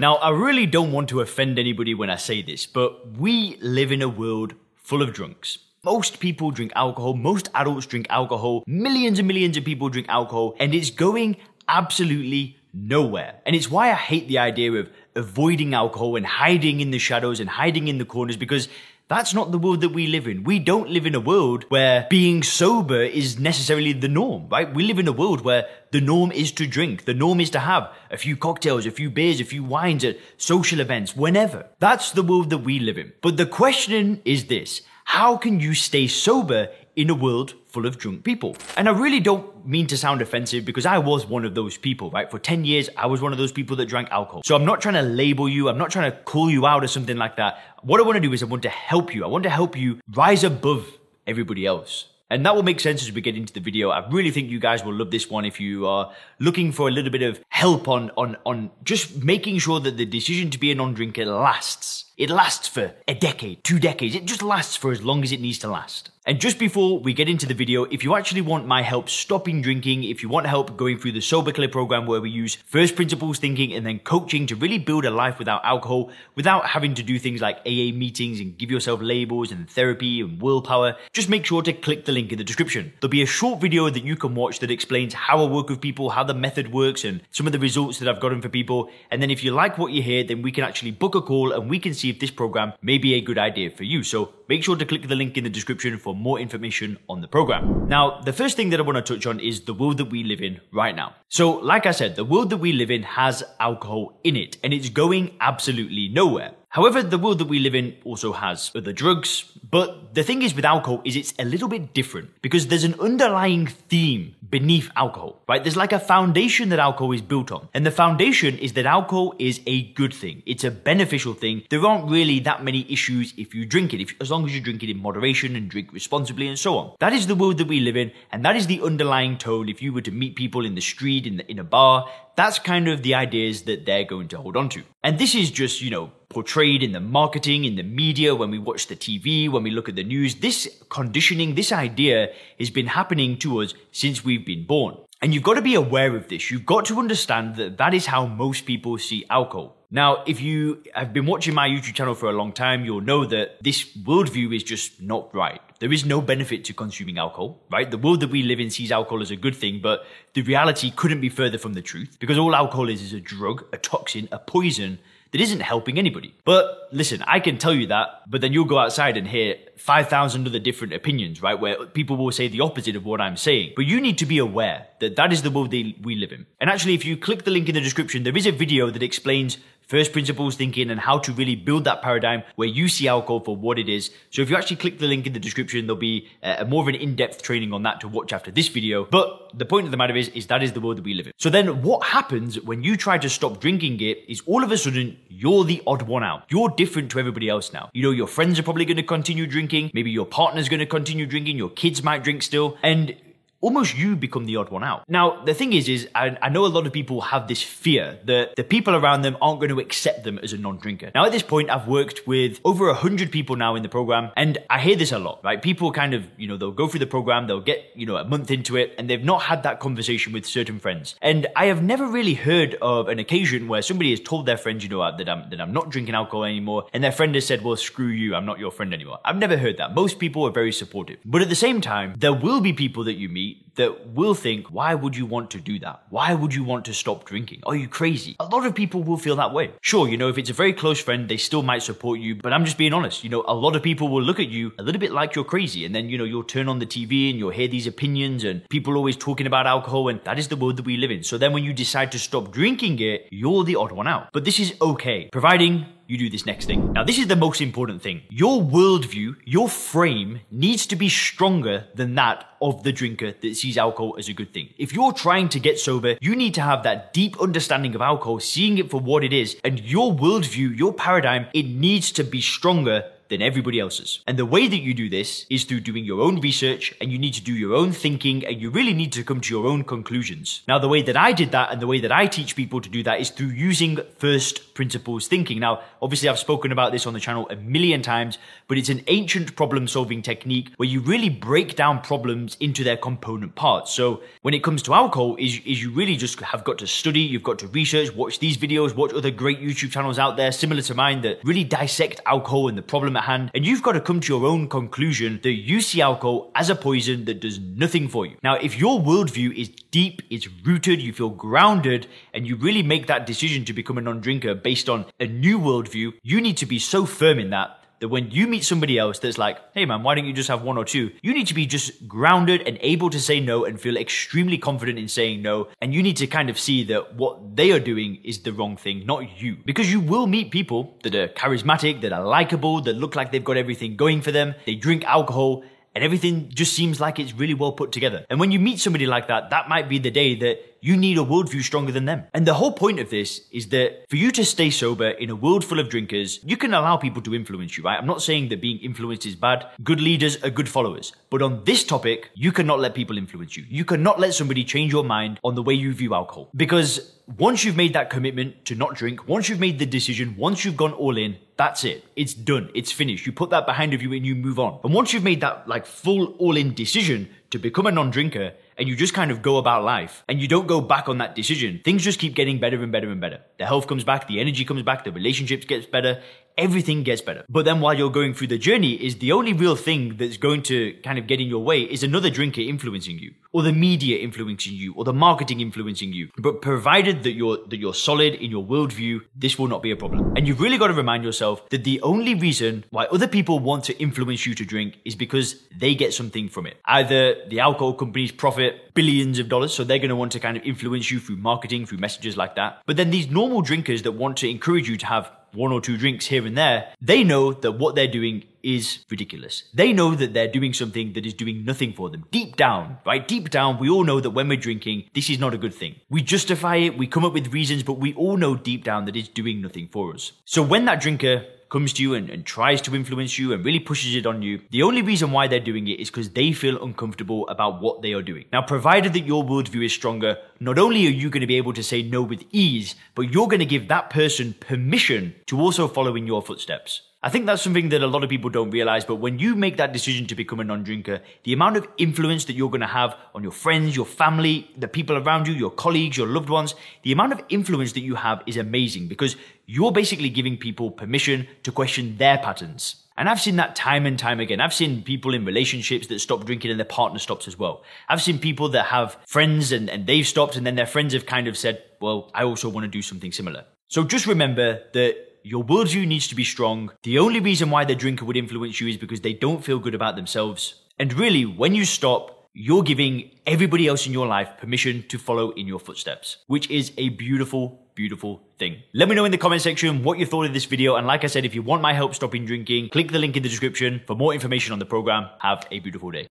Now, I really don't want to offend anybody when I say this, but we live in a world full of drunks. Most people drink alcohol, most adults drink alcohol, millions and millions of people drink alcohol, and it's going absolutely nowhere. And it's why I hate the idea of avoiding alcohol and hiding in the shadows and hiding in the corners because that's not the world that we live in. We don't live in a world where being sober is necessarily the norm, right? We live in a world where the norm is to drink. The norm is to have a few cocktails, a few beers, a few wines at social events, whenever. That's the world that we live in. But the question is this. How can you stay sober in a world full of drunk people. And I really don't mean to sound offensive because I was one of those people, right? For 10 years, I was one of those people that drank alcohol. So I'm not trying to label you. I'm not trying to call you out or something like that. What I want to do is I want to help you. I want to help you rise above everybody else. And that will make sense as we get into the video. I really think you guys will love this one if you are looking for a little bit of help on, on, on just making sure that the decision to be a non-drinker lasts. It lasts for a decade, two decades. It just lasts for as long as it needs to last. And just before we get into the video, if you actually want my help stopping drinking, if you want help going through the Sober Clear program where we use first principles thinking and then coaching to really build a life without alcohol, without having to do things like AA meetings and give yourself labels and therapy and willpower, just make sure to click the link in the description. There'll be a short video that you can watch that explains how I work with people, how the method works and some of the results that I've gotten for people. And then if you like what you hear, then we can actually book a call and we can see if this program may be a good idea for you. So make sure to click the link in the description for more information on the program. Now, the first thing that I want to touch on is the world that we live in right now. So, like I said, the world that we live in has alcohol in it and it's going absolutely nowhere. However, the world that we live in also has other drugs, but the thing is with alcohol is it's a little bit different because there's an underlying theme beneath alcohol, right? There's like a foundation that alcohol is built on. And the foundation is that alcohol is a good thing. It's a beneficial thing. There aren't really that many issues if you drink it, if, as long as you drink it in moderation and drink responsibly and so on. That is the world that we live in. And that is the underlying tone. If you were to meet people in the street, in, the, in a bar, that's kind of the ideas that they're going to hold on to. And this is just, you know, portrayed in the marketing, in the media, when we watch the TV, when we look at the news. This conditioning, this idea has been happening to us since we've been born. And you've got to be aware of this. You've got to understand that that is how most people see alcohol. Now, if you have been watching my YouTube channel for a long time, you'll know that this worldview is just not right. There is no benefit to consuming alcohol, right? The world that we live in sees alcohol as a good thing, but the reality couldn't be further from the truth because all alcohol is is a drug, a toxin, a poison that isn't helping anybody. But listen, I can tell you that, but then you'll go outside and hear 5,000 other different opinions, right? Where people will say the opposite of what I'm saying. But you need to be aware that that is the world they, we live in. And actually, if you click the link in the description, there is a video that explains first principles thinking and how to really build that paradigm where you see alcohol for what it is. So if you actually click the link in the description, there'll be uh, a, more of an in-depth training on that to watch after this video. But the point of the matter is, is that is the world that we live in. So then what happens when you try to stop drinking it is all of a sudden you're the odd one out. You're different to everybody else now. You know, your friends are probably going to continue drinking. Maybe your partner's going to continue drinking. Your kids might drink still. And almost you become the odd one out. Now, the thing is, is I, I, know a lot of people have this fear that the people around them aren't going to accept them as a non-drinker. Now, at this point, I've worked with over a hundred people now in the program, and I hear this a lot, right? People kind of, you know, they'll go through the program, they'll get, you know, a month into it, and they've not had that conversation with certain friends. And I have never really heard of an occasion where somebody has told their friends, you know, that I'm, that I'm not drinking alcohol anymore, and their friend has said, well, screw you, I'm not your friend anymore. I've never heard that. Most people are very supportive. But at the same time, there will be people that you meet that will think, why would you want to do that? Why would you want to stop drinking? Are you crazy? A lot of people will feel that way. Sure, you know, if it's a very close friend, they still might support you, but I'm just being honest. You know, a lot of people will look at you a little bit like you're crazy. And then, you know, you'll turn on the TV and you'll hear these opinions and people always talking about alcohol. And that is the world that we live in. So then when you decide to stop drinking it, you're the odd one out. But this is okay, providing you do this next thing. Now, this is the most important thing. Your worldview, your frame needs to be stronger than that of the drinker that sees alcohol as a good thing. If you're trying to get sober, you need to have that deep understanding of alcohol, seeing it for what it is, and your worldview, your paradigm, it needs to be stronger than everybody else's. And the way that you do this is through doing your own research and you need to do your own thinking and you really need to come to your own conclusions. Now, the way that I did that and the way that I teach people to do that is through using first principles thinking. Now, obviously, I've spoken about this on the channel a million times, but it's an ancient problem solving technique where you really break down problems into their component parts. So when it comes to alcohol, is, is you really just have got to study, you've got to research, watch these videos, watch other great YouTube channels out there similar to mine that really dissect alcohol and the problem at hand. And you've got to come to your own conclusion that you see alcohol as a poison that does nothing for you. Now, if your worldview is deep, it's rooted, you feel grounded, and you really make that decision to become a non drinker based on a new worldview, you need to be so firm in that that when you meet somebody else that's like, hey man, why don't you just have one or two? You need to be just grounded and able to say no and feel extremely confident in saying no. And you need to kind of see that what they are doing is the wrong thing, not you. Because you will meet people that are charismatic, that are likable, that look like they've got everything going for them. They drink alcohol and everything just seems like it's really well put together. And when you meet somebody like that, that might be the day that you need a worldview stronger than them. And the whole point of this is that for you to stay sober in a world full of drinkers, you can allow people to influence you, right? I'm not saying that being influenced is bad. Good leaders are good followers. But on this topic, you cannot let people influence you. You cannot let somebody change your mind on the way you view alcohol. Because once you've made that commitment to not drink, once you've made the decision, once you've gone all in, that's it. It's done. It's finished. You put that behind of you and you move on. And once you've made that like full all in decision to become a non-drinker and you just kind of go about life and you don't go back on that decision, things just keep getting better and better and better. The health comes back, the energy comes back, the relationships gets better, everything gets better. But then while you're going through the journey is the only real thing that's going to kind of get in your way is another drinker influencing you or the media influencing you or the marketing influencing you. But provided that you're, that you're solid in your worldview, this will not be a problem. And you've really got to remind yourself that the only reason why other people want to influence you to drink is because they get something from it. Either the alcohol companies profit billions of dollars, so they're going to want to kind of influence you through marketing, through messages like that. But then these normal drinkers that want to encourage you to have one or two drinks here and there, they know that what they're doing is ridiculous. They know that they're doing something that is doing nothing for them. Deep down, right? Deep down, we all know that when we're drinking, this is not a good thing. We justify it, we come up with reasons, but we all know deep down that it's doing nothing for us. So when that drinker comes to you and, and, tries to influence you and really pushes it on you, the only reason why they're doing it is because they feel uncomfortable about what they are doing. Now, provided that your worldview is stronger, not only are you going to be able to say no with ease, but you're going to give that person permission to also follow in your footsteps. I think that's something that a lot of people don't realize, but when you make that decision to become a non-drinker, the amount of influence that you're going to have on your friends, your family, the people around you, your colleagues, your loved ones, the amount of influence that you have is amazing because you're basically giving people permission to question their patterns. And I've seen that time and time again. I've seen people in relationships that stop drinking and their partner stops as well. I've seen people that have friends and, and they've stopped and then their friends have kind of said, well, I also want to do something similar. So just remember that your worldview needs to be strong. The only reason why the drinker would influence you is because they don't feel good about themselves. And really, when you stop, you're giving everybody else in your life permission to follow in your footsteps, which is a beautiful, beautiful thing. Let me know in the comment section what you thought of this video. And like I said, if you want my help stopping drinking, click the link in the description for more information on the program. Have a beautiful day.